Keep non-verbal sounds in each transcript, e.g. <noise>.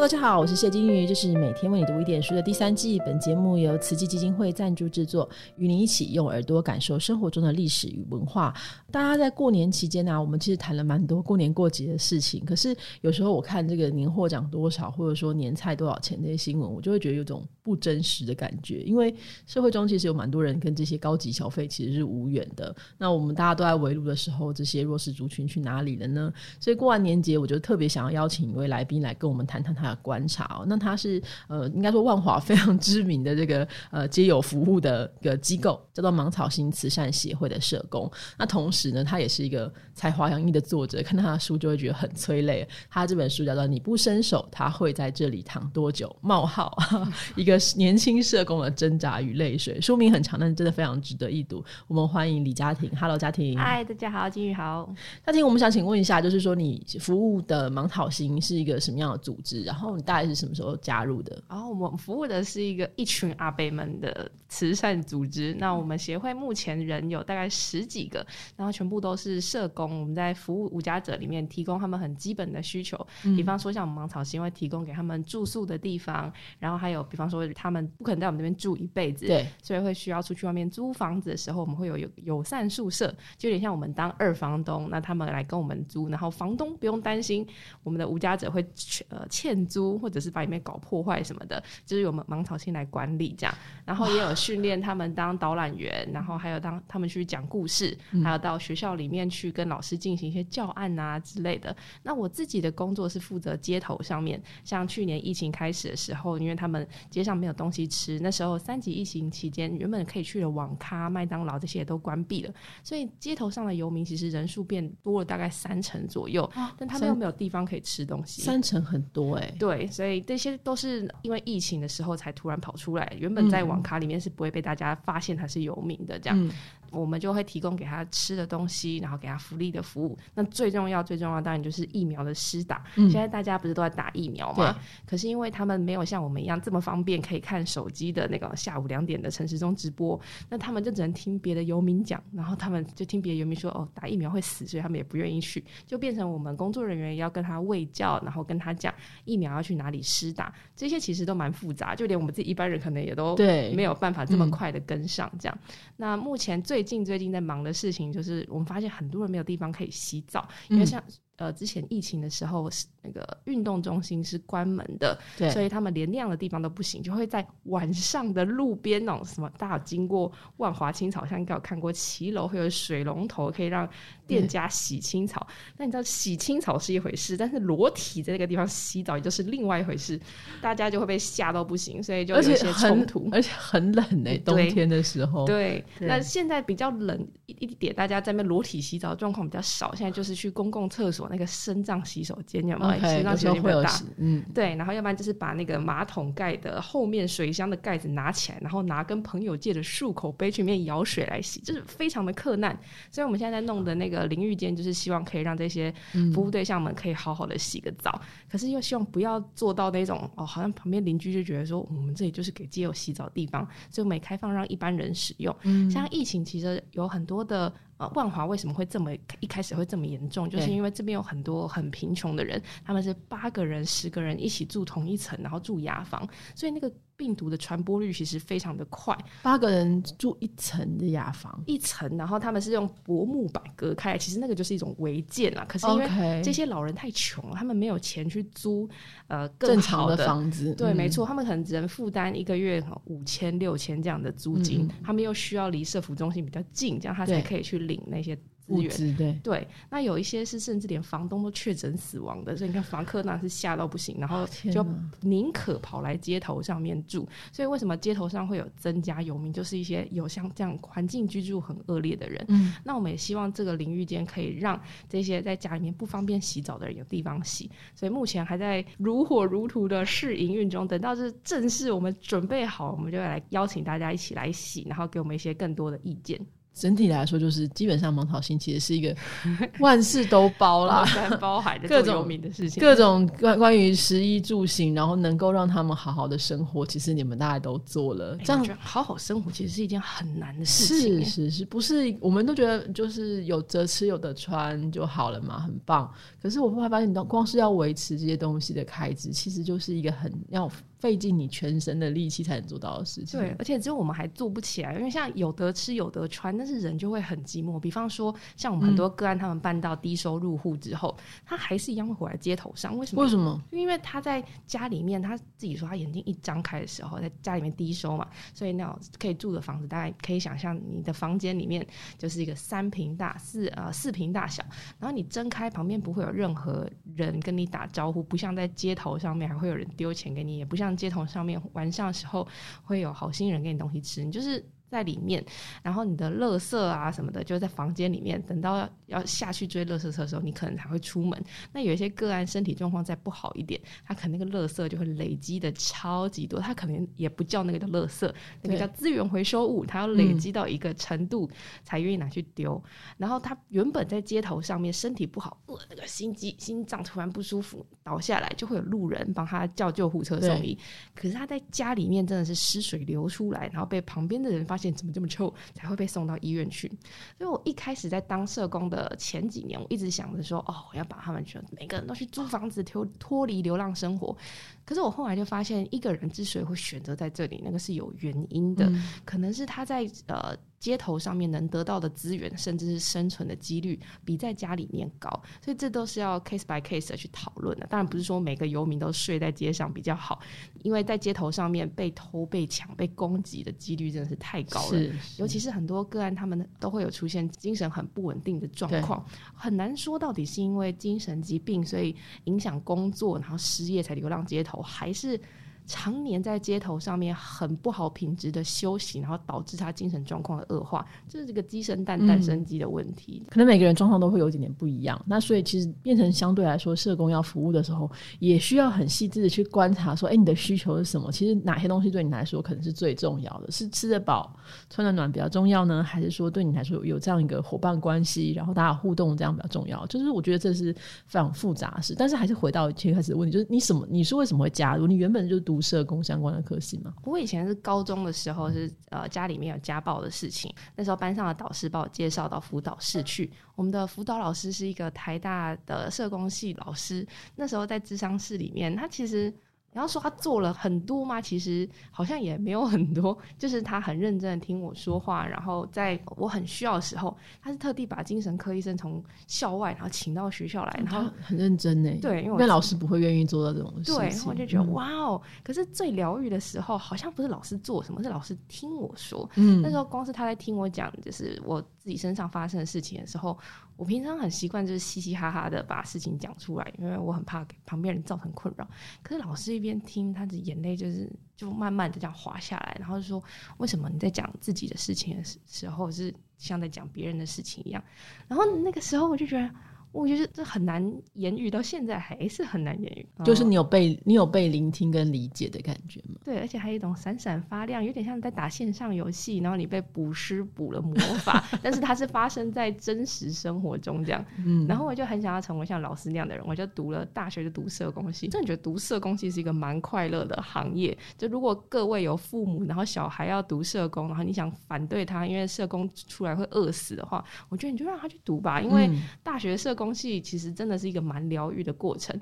大家好，我是谢金鱼，这是每天为你读一点书的第三季。本节目由慈济基金会赞助制作，与您一起用耳朵感受生活中的历史与文化。大家在过年期间呢，我们其实谈了蛮多过年过节的事情。可是有时候我看这个年货涨多少，或者说年菜多少钱这些新闻，我就会觉得有种不真实的感觉。因为社会中其实有蛮多人跟这些高级消费其实是无缘的。那我们大家都在围炉的时候，这些弱势族群去哪里了呢？所以过完年节，我就特别想要邀请一位来宾来跟我们谈谈他的观察哦。那他是呃，应该说万华非常知名的这个呃街友服务的一个机构，叫做芒草心慈善协会的社工。那同时呢，他也是一个才华洋溢的作者，看他的书就会觉得很催泪。他这本书叫做《你不伸手，他会在这里躺多久？》冒号 <laughs> 一个年轻社工的挣扎与泪水。书名很长，但是真的非常值得一读。我们欢迎李家庭，Hello，家庭。嗨，大家好，金宇好。家庭，我们想请问一下，就是说你服务的芒草心是一个什么样的组织？然后你大概是什么时候加入的？然后我们服务的是一个一群阿伯们的慈善组织。那我们协会目前人有大概十几个，然后全部都是社工。我们在服务无家者里面提供他们很基本的需求，比方说像我们芒草协会提供给他们住宿的地方，然后还有比方说他们不可能在我们这边住一辈子，对，所以会需要出去外面租房子的时候，我们会有有友善宿舍，就有点像我们当二房东，那他们来跟我们租，然后房东不用担心我们的无家者会呃欠租或者是把里面搞破坏什么的，就是由我们芒草心来管理这样，然后也有训练他们当导览员，然后还有当他们去讲故事，还有到学校里面去跟老师进行一些教案啊之类的。那我自己的工作是负责街头上面，像去年疫情开始的时候，因为他们街上没有东西吃，那时候三级疫情期间，原本可以去的网咖、麦当劳这些都关闭了，所以街头上的游民其实人数变多了大概三成左右，但他们又没有地方可以吃东西，三成很多哎，对，所以这些都是因为疫情的时候才突然跑出来，原本在网咖里面是不会被大家发现他是游民的这样。我们就会提供给他吃的东西，然后给他福利的服务。那最重要、最重要当然就是疫苗的施打。现在大家不是都在打疫苗吗？可是因为他们没有像我们一样这么方便，可以看手机的那个下午两点的陈时中直播，那他们就只能听别的游民讲，然后他们就听别的游民说：“哦，打疫苗会死，所以他们也不愿意去。”就变成我们工作人员要跟他喂教，然后跟他讲疫苗要去哪里施打。这些其实都蛮复杂，就连我们自己一般人可能也都没有办法这么快的跟上。这样，那目前最近最近在忙的事情就是，我们发现很多人没有地方可以洗澡，因为像。呃，之前疫情的时候，是那个运动中心是关门的，对，所以他们连那样的地方都不行，就会在晚上的路边那种什么，大家经过万华青草，像应该有看过骑楼会有水龙头，可以让店家洗青草。那你知道洗青草是一回事，但是裸体在那个地方洗澡也就是另外一回事，大家就会被吓到不行，所以就有些冲突，而且很冷诶，冬天的时候。对，那现在比较冷一一点，大家在那裸体洗澡状况比较少，现在就是去公共厕所。那个深藏洗手间有没有？深藏洗手间比较大，嗯，对。然后要不然就是把那个马桶盖的后面水箱的盖子拿起来，然后拿跟朋友借的漱口杯去里面舀水来洗，就是非常的困难。所以我们现在在弄的那个淋浴间，就是希望可以让这些服务对象们可以好好的洗个澡，可是又希望不要做到那种哦，好像旁边邻居就觉得说我们这里就是给街友洗澡地方，所以我们也开放让一般人使用。像疫情其实有很多的。呃，万华为什么会这么一开始会这么严重？就是因为这边有很多很贫穷的人，他们是八个人、十个人一起住同一层，然后住雅房，所以那个。病毒的传播率其实非常的快，八个人住一层的雅房，一层，然后他们是用薄木板隔开，其实那个就是一种违建啦。可是因为这些老人太穷了，他们没有钱去租呃更好的房子，对，没错，他们可能只能负担一个月五千六千这样的租金，他们又需要离社服中心比较近，这样他才可以去领那些。资源对对，那有一些是甚至连房东都确诊死亡的，所以你看房客那是吓到不行，然后就宁可跑来街头上面住。所以为什么街头上会有增加游民，就是一些有像这样环境居住很恶劣的人。嗯，那我们也希望这个淋浴间可以让这些在家里面不方便洗澡的人有地方洗。所以目前还在如火如荼的试营运中，等到是正式我们准备好，我们就来邀请大家一起来洗，然后给我们一些更多的意见。整体来说，就是基本上芒草星其实是一个万事都包啦，<laughs> 包海的各种游民的事情，各种关关于食衣住行，然后能够让他们好好的生活，其实你们大家都做了。这样好好生活其实是一件很难的事情。是是是，不是我们都觉得就是有得吃有得穿就好了嘛，很棒。可是我后来发现，你光光是要维持这些东西的开支，其实就是一个很要费尽你全身的力气才能做到的事情。对，而且只有我们还做不起来，因为像有得吃有得穿，但是人就会很寂寞。比方说，像我们很多个案，他们搬到低收入户之后，他还是一样会回来街头上。为什么？为什么？因为他在家里面，他自己说他眼睛一张开的时候，在家里面低收嘛，所以那种可以住的房子，大概可以想象你的房间里面就是一个三平大四呃四平大小，然后你睁开旁边不会有任何人跟你打招呼，不像在街头上面还会有人丢钱给你，也不像街头上面晚上的时候会有好心人给你东西吃，你就是。在里面，然后你的垃圾啊什么的就在房间里面，等到要下去追垃圾车的时候，你可能才会出门。那有一些个案身体状况再不好一点，他可能那个垃圾就会累积的超级多，他可能也不叫那个叫垃圾，那个叫资源回收物，他要累积到一个程度才愿意拿去丢。然后他原本在街头上面身体不好，呃，那个心肌心脏突然不舒服倒下来，就会有路人帮他叫救护车送医。可是他在家里面真的是湿水流出来，然后被旁边的人发现怎么这么臭，才会被送到医院去。所以我一开始在当社工的前几年，我一直想着说，哦，我要把他们全每个人都去租房子，脱脱离流浪生活。可是我后来就发现，一个人之所以会选择在这里，那个是有原因的，可能是他在呃街头上面能得到的资源，甚至是生存的几率，比在家里面高。所以这都是要 case by case 的去讨论的。当然不是说每个游民都睡在街上比较好，因为在街头上面被偷、被抢、被攻击的几率真的是太高了。是，尤其是很多个案，他们都会有出现精神很不稳定的状况，很难说到底是因为精神疾病，所以影响工作，然后失业才流浪街头，还是常年在街头上面很不好品质的休息，然后导致他精神状况的恶化，这是这个鸡生蛋，蛋生鸡的问题。可能每个人状况都会有一点点不一样，那所以其实变成相对来说，社工要服务的时候，也需要很细致的去观察，说，哎，你的需求是什么？其实哪些东西对你来说可能是最重要的？是吃得饱、穿得暖比较重要呢，还是说对你来说有这样一个伙伴关系，然后大家互动这样比较重要？就是我觉得这是非常复杂的事，但是还是回到一开始的问题，就是你什么？你是为什么会加入？你原本就是社工相关的科系吗？我以前是高中的时候是呃家里面有家暴的事情，那时候班上的导师把我介绍到辅导室去。我们的辅导老师是一个台大的社工系老师，那时候在智商室里面，他其实。你要说他做了很多吗？其实好像也没有很多，<laughs> 就是他很认真的听我说话，然后在我很需要的时候，他是特地把精神科医生从校外然后请到学校来，然后很认真呢。对，因为老师不会愿意做到这种事情。对，我就觉得、嗯哇哦！可是最疗愈的时候，好像不是老师做什么，是老师听我说。嗯那时候光是他在听我讲，就是我自己身上发生的事情的时候，我平常很习惯就是嘻嘻哈哈的把事情讲出来，因为我很怕给旁边人造成困扰。可是老师一边听，他的眼泪就是就慢慢的这样滑下来，然后就说：为什么你在讲自己的事情的时时候是像在讲别人的事情一样？然后那个时候我就觉得。我觉得这很难言语，到现在还是很难言语。就是你有被你有被聆听跟理解的感觉吗？对，而且还有一种闪闪发亮，有点像在打线上游戏，然后你被捕师补了魔法，<laughs> 但是它是发生在真实生活中这样。嗯，然后我就很想要成为像老师那样的人，我就读了大学就读社工系，真的觉得读社工系是一个蛮快乐的行业。就如果各位有父母，然后小孩要读社工，然后你想反对他，因为社工出来会饿死的话，我觉得你就让他去读吧，因为嗯大学社工东西其实真的是一个蛮疗愈的过程。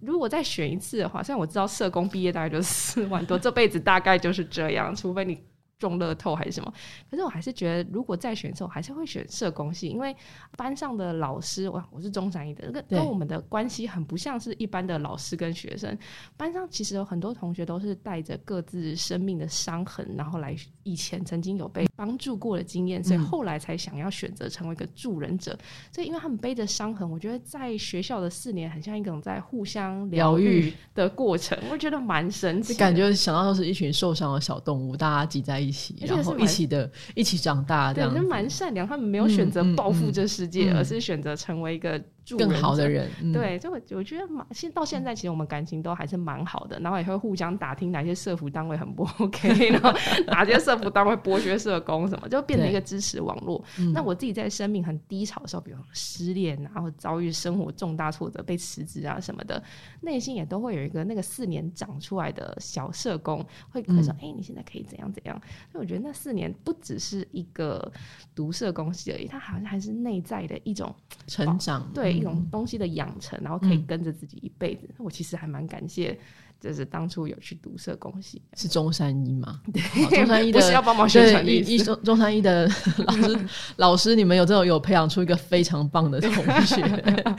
如果再选一次的话，像我知道社工毕业大概就四万多，这辈子大概就是这样，除非你中乐透还是什么。可是我还是觉得，如果再选一次，我还是会选社工系，因为班上的老师，哇我是中山一的，跟我们的关系很不像是一般的老师跟学生。班上其实有很多同学都是带着各自生命的伤痕，然后来以前曾经有被帮助过的经验，所以嗯后来才想要选择成为一个助人者。所以因为他们背着伤痕，我觉得在学校的四年很像一种在互相疗疗愈愈的过程，我觉得蛮神奇感觉想到都是一群受伤的小动物，大家挤在一起，然后一起的一起长大这对，就。蛮善良。他们没有选择报复嗯这世界，嗯而是选择成为一个助更好的人对，就我我觉得蛮，现到现在其实我们感情都还是蛮好的，然后也会互相打听哪些社服单位很不 <laughs> OK，<laughs> 然后哪些社服单位剥削社工什么，就变成一个支持网络。嗯那我自己在生命很低潮的时候，比如失恋啊，然后遭遇生活重大挫折、被辞职啊什么的，内心也都会有一个那个四年长出来的小社工，会会说：“哎、你现在可以怎样怎样。”所以我觉得那四年不只是一个读社工系而已，它好像还是内在的一种成长，对、嗯一种东西的养成，然后可以嗯跟着自己一辈子。我其实还蛮感谢，就是当初有去读社工系，是中山一吗？对中山一的 <laughs> 不是要帮忙宣传的对，意思。一一中中山一的 <laughs> 老师，老师，你们有这种有培养出一个非常棒的同学，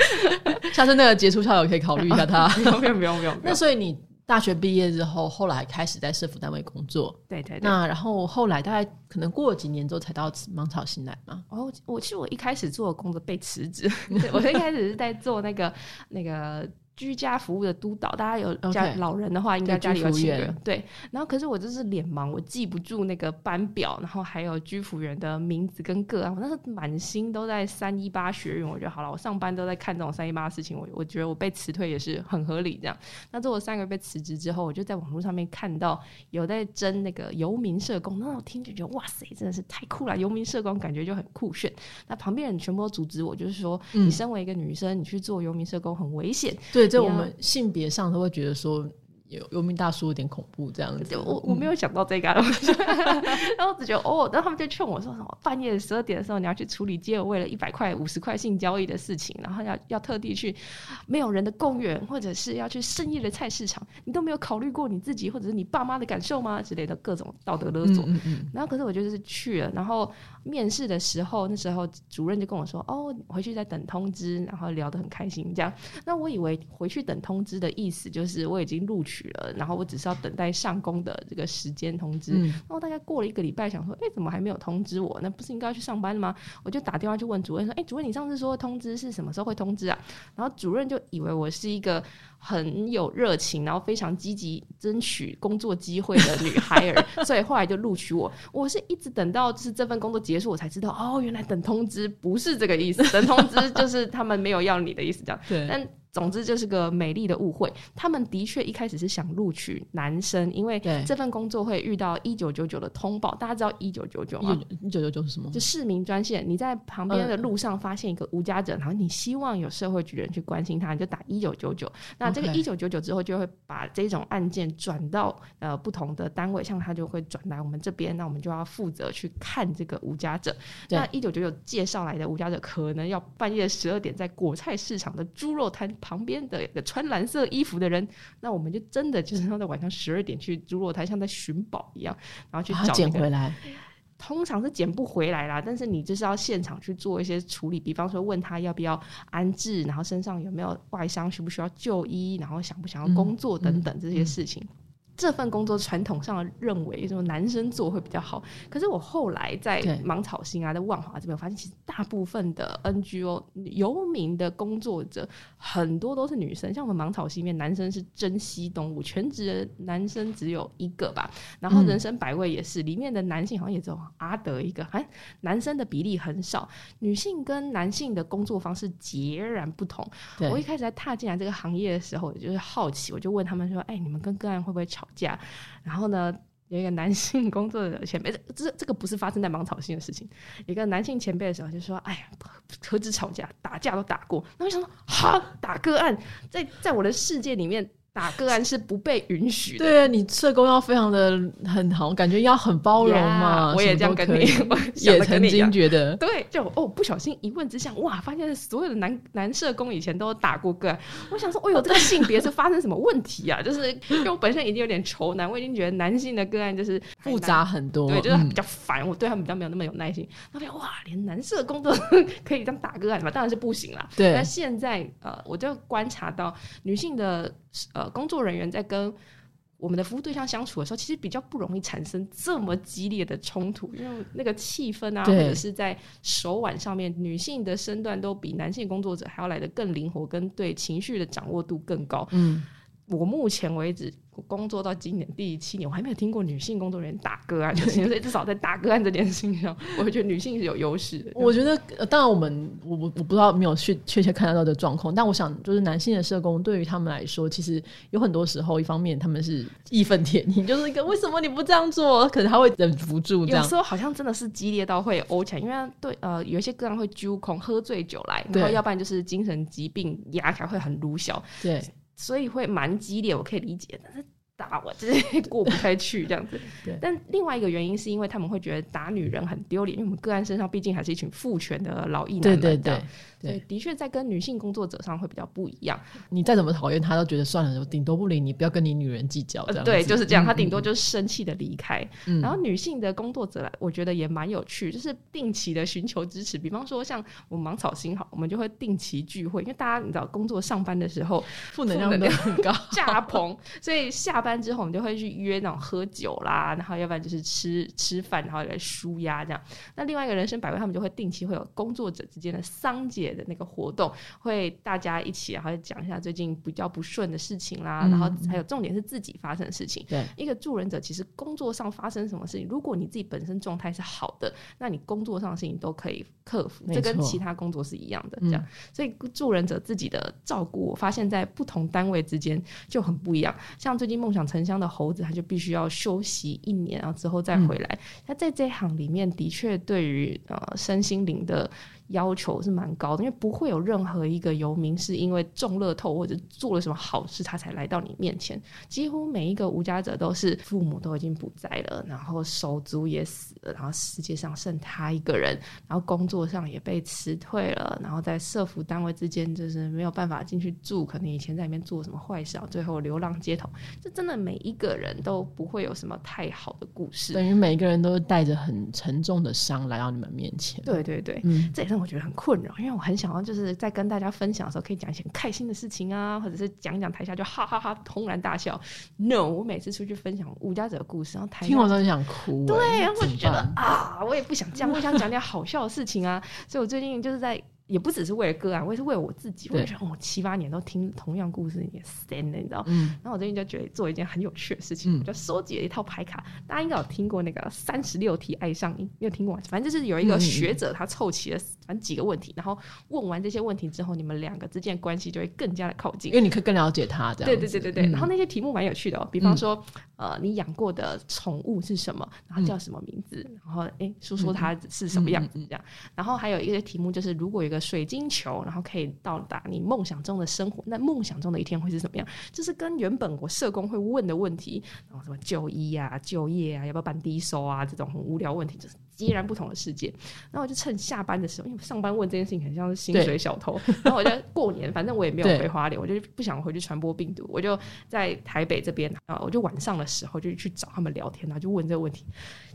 <laughs> 下次那个杰出校友可以考虑一下他。不用不用不用，那所以你大学毕业之后，后来开始在社服单位工作，对对对。那然后后来大概可能过了几年之后才到芒草新来嘛？哦，我其实我一开始做的工作被辞职，<laughs> 我一开始是在做那个那个居家服务的督导，大家有家老人的话，应该家里有请居服员人对。然后可是我就是脸盲，我记不住那个班表，然后还有居服员的名字跟个案，我那时候满心都在三一八学院，我觉得好了，我上班都在看这种三一八的事情，我我觉得我被辞退也是很合理这样。<laughs> 那做我三个月被辞职之后，我就在网络上面看到有在争那个游民社工，那我听就觉得哇塞，真的是太酷了！游民社工感觉就很酷炫。那旁边人全部都阻止我，就是说，嗯你身为一个女生，你去做游民社工很危险。对，这你要我们性别上都会觉得说有游民大叔有点恐怖这样子。我我没有想到这个啊，<laughs> 然后我只觉得哦，然后他们就劝我说什么半夜十二点的时候你要去处理街友为了一百块、五十块性交易的事情，然后要要特地去没有人的公园，或者是要去深夜的菜市场，你都没有考虑过你自己或者是你爸妈的感受吗？之类的各种道德勒索。嗯嗯嗯，然后可是我就是去了，然后面试的时候，那时候主任就跟我说：“哦，回去再等通知。”然后聊得很开心，这样。那我以为回去等通知的意思就是我已经录取了，然后我只是要等待上工的这个时间通知。嗯然后大概过了一个礼拜，想说：“哎，怎么还没有通知我？那不是应该要去上班了吗？”我就打电话去问主任说：“哎，主任，你上次说通知是什么时候会通知啊？”然后主任就以为我是一个很有热情，然后非常积极争取工作机会的女孩儿，所以后来就录取我。我是一直等到就是这份工作结束，我才知道哦，原来等通知不是这个意思，等通知就是他们没有要你的意思，这样。对，但总之就是个美丽的误会。他们的确一开始是想录取男生，因为对这份工作会遇到一九九九的通报。大家知道一九九九吗？一九九九是什么？就市民专线，你在旁边的路上发现一个无家者，然后你希望有社会局人去关心他，你就打一九九九。那这个一九九九之后，就会把这种案件转到呃不同的单位，像他就会转来我们这边，那我们就要负责去看这个无家者。那一九九九介绍来的无家者，可能要半夜十二点在果菜市场的猪肉摊旁边的穿蓝色衣服的人，那我们就真的就是要在晚上十二点去猪肉摊，像在寻宝一样，然后去找那个捡回来。通常是捡不回来啦，但是你就是要现场去做一些处理，比方说问他要不要安置，然后身上有没有外伤，需不需要就医，然后想不想要工作等等这些事情。这份工作传统上认为，说男生做会比较好。可是我后来在对芒草星啊，在万华这边，我发现其实大部分的 NGO 游民的工作者很多都是女生。像我们芒草星里面，男生是珍稀动物，全职的男生只有一个吧。然后嗯人生百味也是，里面的男性好像也只有阿德一个，好像男生的比例很少。女性跟男性的工作方式截然不同。对我一开始在踏进来这个行业的时候，我就是好奇，我就问他们说：“哎、你们跟个案会不会吵吵架？”然后呢，有一个男性工作的前辈，这这个不是发生在芒草星的事情。一个男性前辈的时候就说：“哎呀，何止吵架，打架都打过。”然后我想说：“哈，打个案，在在我的世界里面，打个案是不被允许的。”对啊，你社工要非常的很好，感觉要很包容嘛。Yeah，我也这样跟你，<laughs> 我也曾经觉得，对，就哦，不小心一问之下，哇，发现所有的男男社工以前都打过个案。我想说，哎呦，这个性别是发生什么问题啊？<laughs> 就是因为我本身已经有点愁男，我已经觉得男性的个案就是复杂很多。对，就是嗯比较烦，我对他们比较没有那么有耐心。那边哇，连男社工都可以这样打个案嘛，当然是不行啦。对那现在呃，我就观察到女性的呃工作人员在跟我们的服务对象相处的时候，其实比较不容易产生这么激烈的冲突，因为那个气氛啊，或者是在手腕上面，女性的身段都比男性工作者还要来的更灵活，跟对情绪的掌握度更高。嗯，我目前为止工作到今年第七年，我还没有听过女性工作人员打个案，<laughs> 所以至少在打个案这件事情上，<laughs> 我会觉得女性是有优势的。我觉得，当然我们我我我不知道没有确确切看得到的状况，但我想就是男性的社工对于他们来说，其实有很多时候，一方面他们是义愤填膺，就是一个为什么你不这样做，可能他会忍不住这样。有时候好像真的是激烈到会殴起来，因为对呃有一些个案会揪空喝醉酒来，然后要不然就是精神疾病压起来会很鲁小。对。所以会蛮激烈，我可以理解，但是打我就是过不开去这样子。<laughs> 但另外一个原因是因为他们会觉得打女人很丢脸，因为我们个案身上毕竟还是一群父权的老艺男们，对对对。对，的确在跟女性工作者上会比较不一样。你再怎么讨厌他，都觉得算了，顶多不理你，不要跟你女人计较。对，就是这样。他顶多就是生气的离开。然后女性的工作者，我觉得也蛮有趣，就是定期的寻求支持。比方说，像我们芒草心好，我们就会定期聚会，因为大家你知道，工作上班的时候负能量都很高，炸 <laughs> 棚，所以下班之后我们就会去约那种喝酒啦，然后要不然就是吃吃饭，然后来舒压这样。那另外一个人生百味，他们就会定期会有工作者之间的桑姐的那个活动。会大家一起，然后讲一下最近比较不顺的事情啦，然后还有重点是自己发生的事情。对，一个助人者其实工作上发生什么事情，如果你自己本身状态是好的，那你工作上的事情都可以克服，这跟其他工作是一样的。这样，所以助人者自己的照顾，我发现在不同单位之间就很不一样。像最近梦想成香的猴子，他就必须要休息一年，然后之后再回来。那在这一行里面，的确对于呃身心灵的。要求是蛮高的，因为不会有任何一个游民是因为中乐透或者做了什么好事，他才来到你面前。几乎每一个无家者都是父母都已经不在了，然后手足也死了，然后世界上剩他一个人，然后工作上也被辞退了，然后在社服单位之间就是没有办法进去住，可能以前在里面做什么坏事，最后流浪街头。这真的每一个人都不会有什么太好的故事，等于每一个人都带着很沉重的伤来到你们面前。对对对，嗯，这也是。我觉得很困扰，因为我很想要就是在跟大家分享的时候，可以讲一些很开心的事情啊，或者是讲一讲台下就哈哈哈轰然大笑。No，我每次出去分享吴家者的故事，然后台听我都想哭。对，然后我就觉得啊，我也不想这样，<laughs> 我想讲点好笑的事情啊。所以我最近就是在。也不只是为了个案，我也是为了我自己。我觉得我七八年都听同样故事，也 stand 你知道？嗯。然后我最近就觉得做一件很有趣的事情，我就收集了一套牌卡。大家应该有听过那个三十六题爱上你，有听过？反正就是有一个学者他凑齐了反正几个问题，然后问完这些问题之后，你们两个之间关系就会更加的靠近，因为你可以更了解他。这样。对对对对对。然后那些题目蛮有趣的哦，比方说，呃，你养过的宠物是什么？然后叫什么名字？然后哎，说说它是什么样子这样。然后还有一个题目就是，如果有一个水晶球。然后可以到达你梦想中的生活，那梦想中的一天会是什么样？就是跟原本我社工会问的问题，然后什么就医啊、就业啊、要不要办低收啊这种很无聊问题，就是截然不同的世界。然后我就趁下班的时候，因为上班问这件事情很像是薪水小偷。然后我就 <laughs> 过年，反正我也没有回花莲，我就不想回去传播病毒，我就在台北这边啊，我就晚上的时候就去找他们聊天，然后就问这个问题。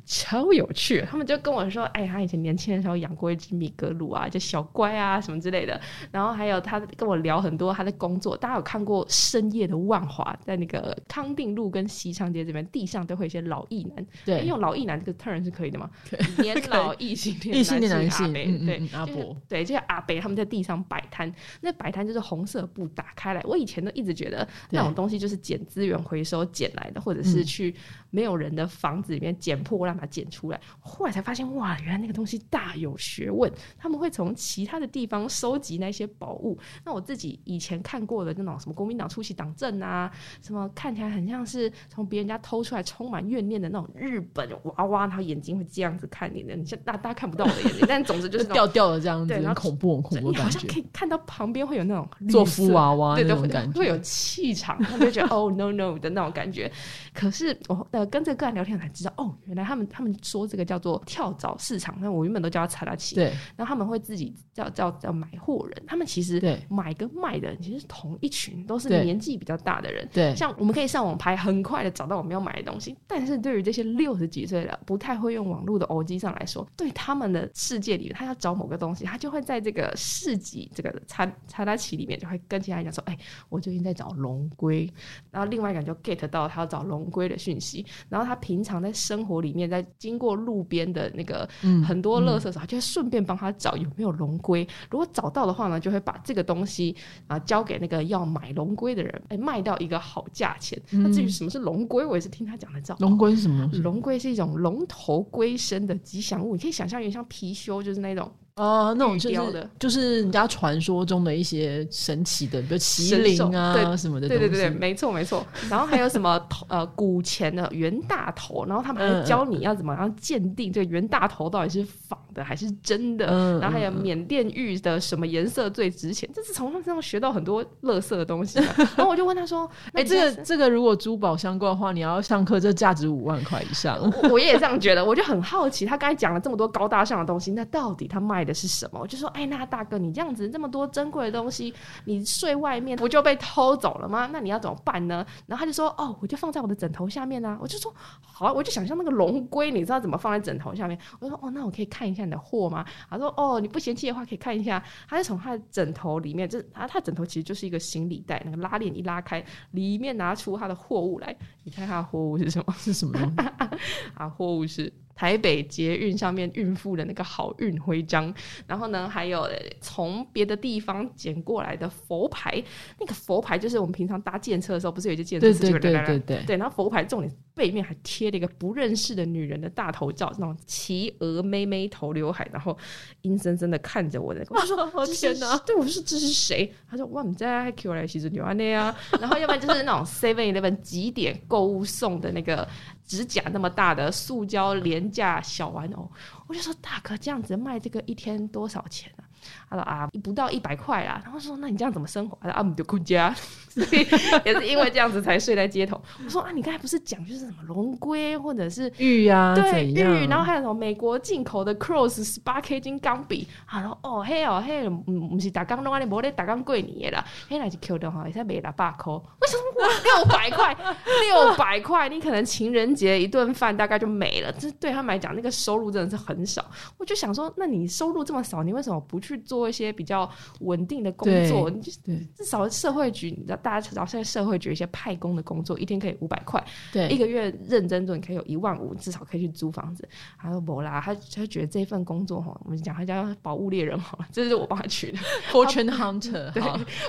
超有趣，他们就跟我说：“哎，他以前年轻的时候养过一只米格鲁啊，就小乖啊什么之类的。然后还有他跟我聊很多他的工作。大家有看过深夜的万华，在那个康定路跟西昌街这边，地上都会有一些老艺男。对，用老艺男这个 turn 是可以的吗？年老异性恋，异性恋男性，对，阿伯，对，就是阿伯，他们在地上摆摊。那摆摊就是红色布打开来。我以前都一直觉得那种东西就是捡资源回收捡来的，或者是去没有人的房子里面捡破烂。”把它捡出来，后来才发现哇，原来那个东西大有学问。他们会从其他的地方收集那些宝物。那我自己以前看过的那种什么国民党出席党证啊，什么看起来很像是从别人家偷出来、充满怨念的那种日本娃娃，然后眼睛会这样子看你的，你像大大家看不到我的眼睛，<laughs> 但总之就是掉掉的这样子，很恐怖、很恐怖你好像可以看到旁边会有那种做夫娃娃那种感觉，会有气场，他们就觉得 <laughs> 哦 no no 的那种感觉。可是我呃跟这个个案聊天才知道，哦，原来他们。他们说这个叫做跳蚤市场，那我原本都叫他查拉奇。对，然后他们会自己叫叫叫买货人，他们其实买跟卖的人其实同一群，都是年纪比较大的人。对，像我们可以上网拍，很快的找到我们要买的东西。但是对于这些六十几岁的不太会用网络的欧辑上来说，对他们的世界里，他要找某个东西，他就会在这个市集这个查查拉奇里面，就会跟其他人讲说：“哎，我最近在找龙龟。”然后另外一个人就 get 到他要找龙龟的讯息。然后他平常在生活里面，在经过路边的那个很多垃圾时候，他就会顺便帮他找有没有龙龟。如果找到的话呢，就会把这个东西啊交给那个要买龙龟的人，哎，卖到一个好价钱。那至于什么是龙龟，我也是听他讲的。知道龙龟是什么？龙龟是一种龙头龟身的吉祥物，你可以想象有点像貔貅，就是那种。哦，那种就是就是人家传说中的一些神奇的，比如麒麟啊什么的。对对对，没错没错。然后还有什么 <laughs> 头呃古钱的袁大头，然后他们还教你要怎么样鉴定这个袁大头到底是仿的还是真的。然后还有缅甸玉的什么颜色最值钱，这是从他身上学到很多乐色的东西。<laughs> 然后我就问他说：“ <laughs> 哎，这个这个如果珠宝相关的话，你要上课，这价值五万块以上。”我也这样觉得，我就很好奇，他刚才讲了这么多高大上的东西，那到底他卖？的是什么？我就说，哎，那大哥，你这样子这么多珍贵的东西，你睡外面不就被偷走了吗？那你要怎么办呢？然后他就说，哦，我就放在我的枕头下面啊。我就说，好，我就想象那个龙龟，你知道怎么放在枕头下面？我说，哦，那我可以看一下你的货吗？他说，哦，你不嫌弃的话，可以看一下。他就从他的枕头里面，就啊，他枕头其实就是一个行李袋，那个拉链一拉开，里面拿出他的货物来。你猜他的货物是什么？是什么？<laughs> 啊，货物是。台北捷运上面孕妇的那个好运徽章，然后呢，还有从别的地方捡过来的佛牌。那个佛牌就是我们平常搭建车的时候，不是有一些建车对对对对对对。然后佛牌重点背面还贴了一个不认识的女人的大头照，那种齐峨妹妹头刘海，然后阴森森的看着我的。我就说 <laughs> 天哪！对我说这是谁？他说哇，你在 Q 来其实牛安内啊。然后要不然就是那种 Seven Eleven 几点购物送的那个。指甲那么大的塑胶廉价小玩偶，我就说大哥，这样子卖这个一天多少钱啊？他说啊，不到一百块啦。然后说，那你这样怎么生活？他说啊，我们就顾家，<laughs> 所以 <laughs> 也是因为这样子才睡在街头。我说啊，你刚才不是讲就是什么龙龟或者是玉呀？对，玉，然后还有什么美国进口的 Cross 十八 K 金钢笔。他说哦，嘿哦嘿，嗯，不是打钢弄啊，你无咧打钢贵你啦，嘿那是 Q 的哈，也才卖了八块。为什么我六百块？六百块，你可能情人节一顿饭大概就没了。这对他们来讲，那个收入真的是很少。我就想说，那你收入这么少，你为什么不去？去做一些比较稳定的工作，你就至少社会局，你知道，大家知道现在社会局一些派工的工作，一天可以五百块，对，一个月认真做，你可以有一万五，至少可以去租房子。他说不啦，他他觉得这份工作哈，我们讲他叫宝物猎人好了，这是我帮他取的 <laughs> Fortune Hunter，对，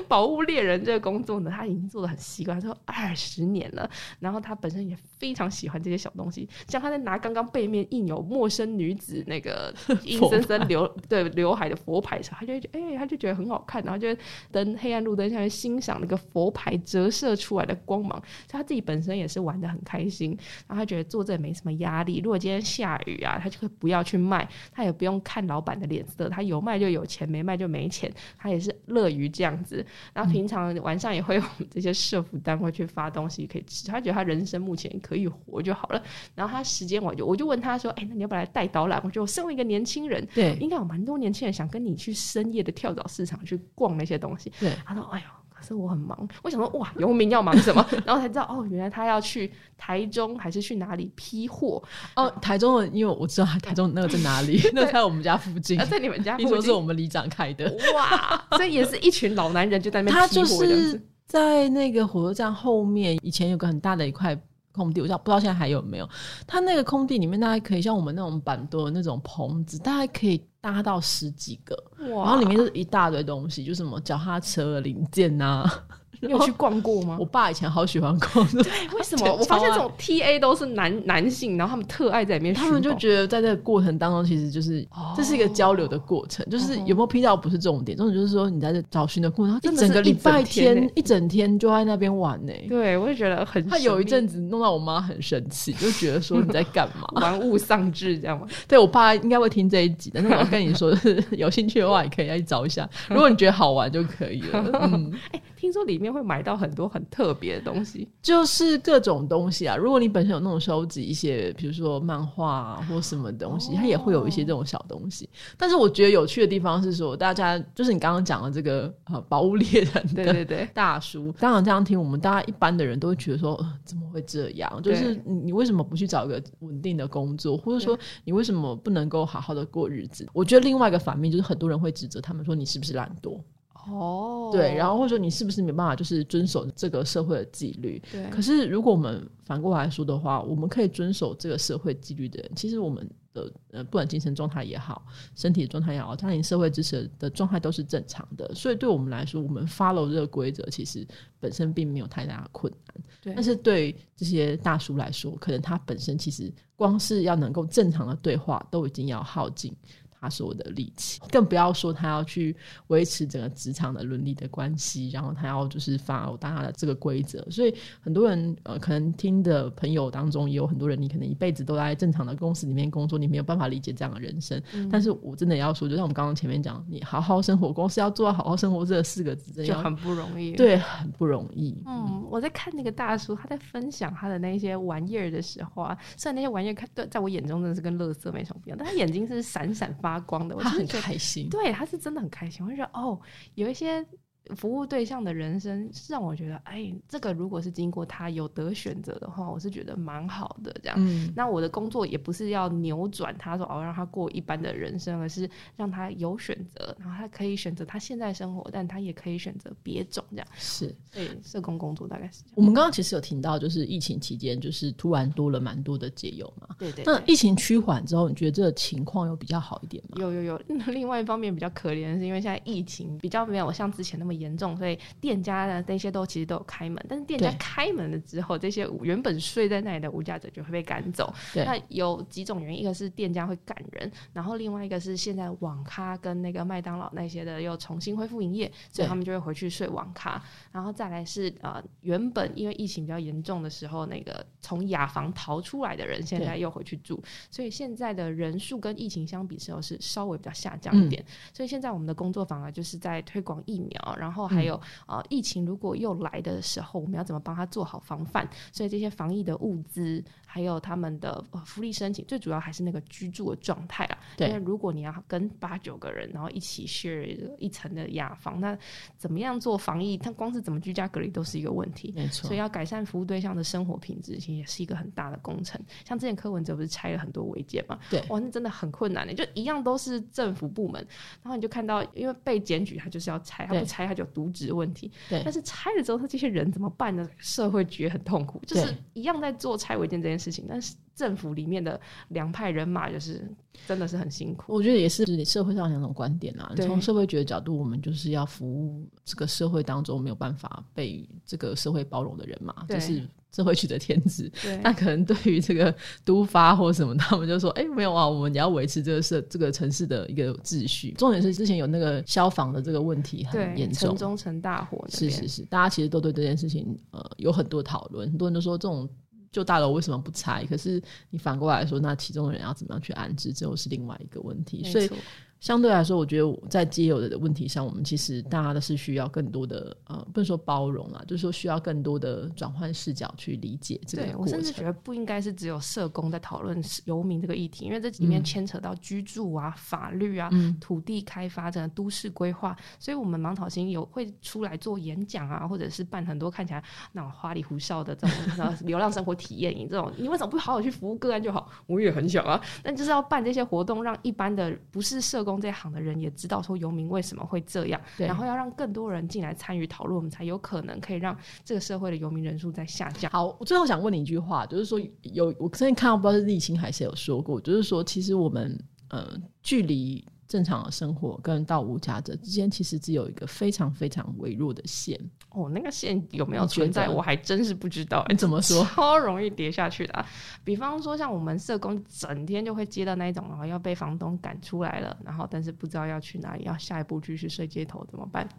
宝物猎人这个工作呢，他已经做的很习惯，他说二十年了，然后他本身也非常喜欢这些小东西，像他在拿刚刚背面印有陌生女子那个 <laughs> 阴森森刘对刘海的佛牌。他就觉得，哎，他就觉得很好看，然后就灯黑暗路灯下面欣赏那个佛牌折射出来的光芒，所以他自己本身也是玩的很开心。然后他觉得做这也没什么压力。如果今天下雨啊，他就会不要去卖，他也不用看老板的脸色，他有卖就有钱，没卖就没钱，他也是乐于这样子。然后平常晚上也会有这些社服单位去发东西可以吃，他觉得他人生目前可以活就好了。然后他时间我就我就问他说，哎，那你要不要来带导览？我觉得我身为一个年轻人，对，应该有蛮多年轻人想跟你去。深夜的跳蚤市场去逛那些东西，对，他说：“哎呦，可是我很忙。”我想说：“哇，游民要忙什么？” <laughs> 然后才知道哦，原来他要去台中还是去哪里批货哦。台中的，因为我知道台中那个在哪里，<laughs> 那在我们家附近，在你们家，<laughs> 听说是我们里长开的。哇，所以也是一群老男人就在那边批货是在那个火车站后面，以前有个很大的一块。空地，我不知道现在还有没有？它那个空地里面，大概可以像我们那种板多的那种棚子，大概可以搭到十几个，然后里面就是一大堆东西，就什么脚踏车零件呐。你有去逛过吗？我爸以前好喜欢逛。对，为什么？我发现这种 T A 都是男男性，然后他们特爱在里面。他们就觉得在这个过程当中，其实就是这是一个交流的过程。就是有没有 P 到不是重点，重点就是说你在这找寻的过程，一整个礼拜天一整天就在那边玩呢。对，我也觉得很。他有一阵子弄到我妈很生气，就觉得说你在干嘛，玩物丧志这样吗？对我爸应该会听这一集，但是我跟你说，<laughs> 有兴趣的话也可以来找一下。如果你觉得好玩就可以了。嗯，<laughs> 哎。听说里面会买到很多很特别的东西，就是各种东西啊。如果你本身有那种收集一些，比如说漫画啊或什么东西，它也会有一些这种小东西。但是我觉得有趣的地方是说，大家就是你刚刚讲的这个呃宝物猎人对对对大叔，当然这样听，我们大家一般的人都会觉得说，呃，怎么会这样？就是你为什么不去找一个稳定的工作，或者说你为什么不能够好好的过日子？我觉得另外一个反面就是很多人会指责他们说，你是不是懒惰？哦，对，然后或者说你是不是没办法就是遵守这个社会的纪律？对。可是如果我们反过来说的话，我们可以遵守这个社会纪律的人，其实我们的呃不管精神状态也好，身体的状态也好，家庭社会支持的状态都是正常的。所以对我们来说，我们 follow 这个规则，其实本身并没有太大的困难。对。但是对这些大叔来说，可能他本身其实光是要能够正常的对话，都已经要耗尽。他所有的力气，更不要说他要去维持整个职场的伦理的关系，然后他要就是发大家的这个规则。所以很多人呃，可能听的朋友当中也有很多人，你可能一辈子都在正常的公司里面工作，你没有办法理解这样的人生。但是我真的要说，就像我们刚刚前面讲，你好好生活，公司要做到好好生活这四个字，就很不容易。对，很不容易。嗯，我在看那个大叔，他在分享他的那些玩意儿的时候啊，虽然那些玩意儿看在我眼中真的是跟垃圾没什么不一样，但他眼睛是闪闪发光的，我他很。开心，对，他是真的很开心。我就觉得，哦，有一些。服务对象的人生是让我觉得，哎，这个如果是经过他有得选择的话，我是觉得蛮好的。这样，那我的工作也不是要扭转他说哦，让他过一般的人生，而是让他有选择，然后他可以选择他现在生活，但他也可以选择别种。这样是，对，社工工作大概是这样。我们刚刚其实有听到，就是疫情期间，就是突然多了蛮多的解友嘛。对对。那疫情趋缓之后，你觉得这个情况有比较好一点吗？有有有。<laughs> 另外一方面比较可怜的是，因为现在疫情比较没有像之前那么严重，所以店家的那些都其实都有开门。但是店家开门了之后，这些原本睡在那里的无家者就会被赶走。那有几种原因，一个是店家会赶人，然后另外一个是现在网咖跟那个麦当劳那些的又重新恢复营业，所以他们就会回去睡网咖。然后再来是呃，原本因为疫情比较严重的时候，那个从雅房逃出来的人，现在又回去住，所以现在的人数跟疫情相比时候是稍微比较下降一点。所以现在我们的工作坊啊，就是在推广疫苗，然后还有呃，疫情如果又来的时候，我们要怎么帮他做好防范？所以这些防疫的物资，还有他们的福利申请，最主要还是那个居住的状态啦。因为如果你要跟八九个人，然后一起 share 一层的雅房，那怎么样做防疫？它光是怎么居家隔离都是一个问题。没错，所以要改善服务对象的生活品质，其实也是一个很大的工程。像之前柯文哲不是拆了很多违建嘛？对，哇，那真的很困难的，就一样都是政府部门，然后你就看到，因为被检举，他就是要拆，他不拆他就渎职问题。对，但是拆了之后，他这些人怎么办呢？社会觉得很痛苦，就是一样在做拆违建这件事情，但是政府里面的两派人马就是真的是很辛苦。我觉得也是你社会上两种观点啊。从社会觉得角度，我们就是要服务这个社会当中没有办法被这个社会包容的人嘛，就是。社会取得天职，那可能对于这个都发或什么，他们就说：“哎，没有啊，我们也要维持这个社这个城市的一个秩序。重点是之前有那个消防的这个问题很严重，城中城大火。是是是，大家其实都对这件事情呃有很多讨论，很多人都说这种旧大楼为什么不拆？可是你反过来说，那其中的人要怎么样去安置，这又是另外一个问题。所以。相对来说，我觉得在接友的问题上，我们其实大家都是需要更多的呃，不能说包容啊，就是说需要更多的转换视角去理解这个我甚至觉得不应该是只有社工在讨论游民这个议题，因为这里面牵扯到居住啊、法律啊、土地开发、整个都市规划，所以我们芒草星有会出来做演讲啊，或者是办很多看起来那种花里胡哨的这种流浪生活体验营这种，你为什么不好好去服务个案就好？我也很想啊，但就是要办这些活动，让一般的不是社工。工这行的人也知道说游民为什么会这样，然后要让更多人进来参与讨论，我们才有可能可以让这个社会的游民人数在下降。好，我最后想问你一句话，就是说有我之前看到不知道是立青还是有说过，就是说其实我们呃距离。正常的生活跟到无家者之间，其实只有一个非常非常微弱的线。哦，那个线有没有存在，我还真是不知道。你怎么说？超容易跌下去的。比方说，像我们社工，整天就会接到那一种，然后要被房东赶出来了，然后但是不知道要去哪里，要下一步继续睡街头怎么办？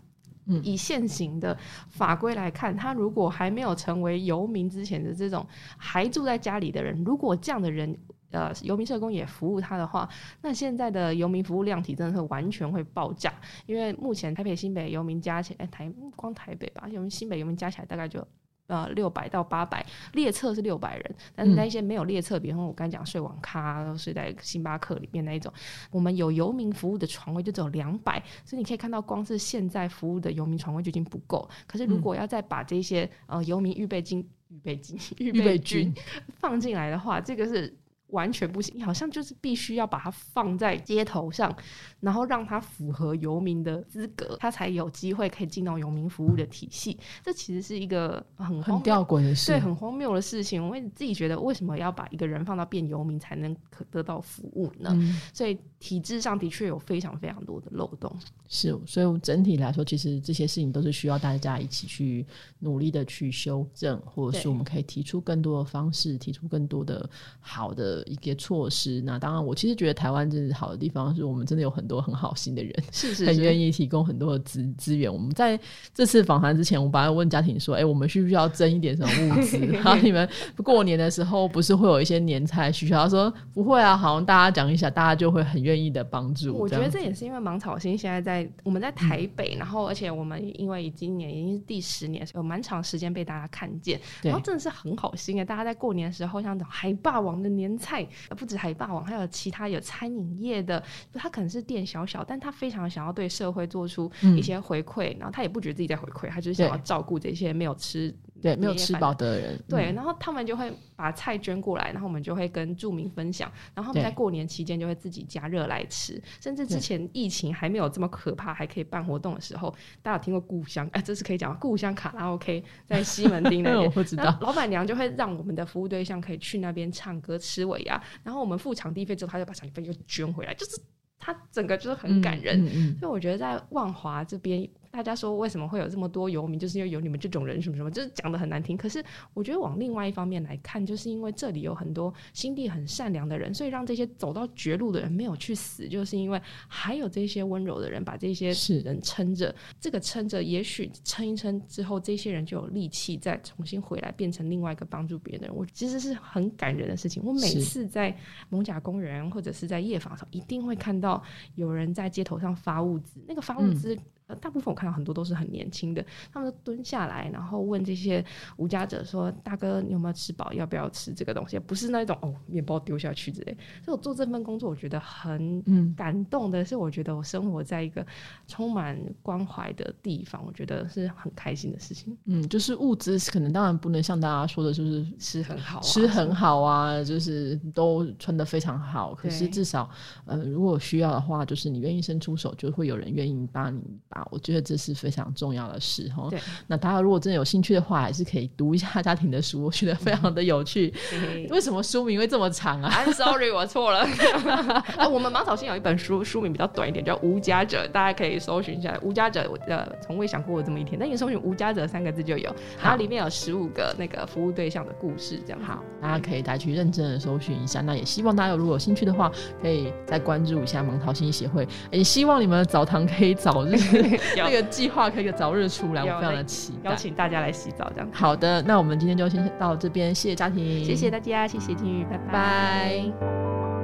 嗯，以现行的法规来看，他如果还没有成为游民之前的这种还住在家里的人，如果这样的人。呃游民社工也服务他的话，那现在的游民服务量体真的是完全会爆炸。因为目前台北新北游民加起来，台光台北吧，游民新北游民加起来大概就。呃，六百到八百列册是六百人，但是那一些没有列册，比如说我刚讲睡网咖，睡在星巴克里面那一种，我们有游民服务的床位就只有两百，所以你可以看到，光是现在服务的游民床位就已经不够。可是如果要再把这些呃游民预备金、预备金、预备军放进来的话，这个是。完全不行，你好像就是必须要把它放在街头上，然后让它符合游民的资格，它才有机会可以进到游民服务的体系。这其实是一个很很吊诡的事，对，很荒谬的事情。我自己觉得，为什么要把一个人放到变游民才能可得到服务呢？所以体制上的确有非常非常多的漏洞。是，所以整体来说，其实这些事情都是需要大家一起去努力的去修正，或者是我们可以提出更多的方式，提出更多的好的。一些措施，那当然，我其实觉得台湾真是好的地方，是我们真的有很多很好心的人，是是很愿意提供很多的资资源。我们在这次访谈之前，我本来问家庭说：“哎，我们需不需要增一点什么物资？” <laughs> 然后你们过年的时候不是会有一些年菜需求？他说：“不会啊，好像大家讲一下，大家就会很愿意的帮助。”我觉得这也是因为芒草心现在在我们在台北，然后而且我们因为今年已经是第十年，有蛮长时间被大家看见，然后真的是很好心啊，大家在过年的时候像海霸王的年菜。菜不止海霸王，还有其他有餐饮业的，他可能是店小小，但他非常想要对社会做出一些回馈，然后他也不觉得自己在回馈，他就是想要照顾这些没有吃。对，没有吃饱的人，对，然后他们就会把菜捐过来，然后我们就会跟住民分享，然后他们在过年期间就会自己加热来吃，甚至之前疫情还没有这么可怕，还可以办活动的时候，大家有听过故乡？哎，这是可以讲故乡卡拉 OK 在西门町那 <laughs> 边，我不知道，老板娘就会让我们的服务对象可以去那边唱歌吃尾牙，然后我们付场地费之后，他就把场地费又捐回来，就是他整个就是很感人，所以我觉得在万华这边。大家说为什么会有这么多游民？就是因为有你们这种人，什么什么，就是讲的很难听。可是我觉得往另外一方面来看，就是因为这里有很多心地很善良的人，所以让这些走到绝路的人没有去死，就是因为还有这些温柔的人把这些人撑着。这个撑着，也许撑一撑之后，这些人就有力气再重新回来，变成另外一个帮助别人的人。我其实是很感人的事情。我每次在蒙甲公园或者是在夜访的时候，一定会看到有人在街头上发物资。那个发物资。大部分我看到很多都是很年轻的，他们蹲下来，然后问这些无家者说：“大哥，你有没有吃饱？要不要吃这个东西？”不是那种哦，面包丢下去之类。所以我做这份工作，我觉得很感动的是，我觉得我生活在一个充满关怀的地方，我觉得是很开心的事情。嗯，就是物资可能当然不能像大家说的，就是吃很好，吃很好啊，就是都穿的非常好。可是至少，呃，如果需要的话，就是你愿意伸出手，就会有人愿意帮你把。我觉得这是非常重要的事哈。对，那大家如果真的有兴趣的话，还是可以读一下 <laughs> 家庭的书，我觉得非常的有趣。为什么书名会这么长啊？I'm sorry，我错了。<laughs> 我们芒草星有一本书，书名比较短一点，叫《无家者》，大家可以搜寻一下。无家者，呃，从未想过这么一天，但你搜寻“无家者”三个字就有，然后里面有十五个那个服务对象的故事，这样好，大家可以再去认真的搜寻一下。那也希望大家如果有兴趣的话，可以再关注一下芒草星协会。也希望你们的澡堂可以早日。<laughs> <laughs> 那个计划可以早日出来，我非常的期待。邀请大家来洗澡，这样。好的，那我们今天就先到这边，谢谢家庭，谢谢大家，谢谢金玉，拜拜。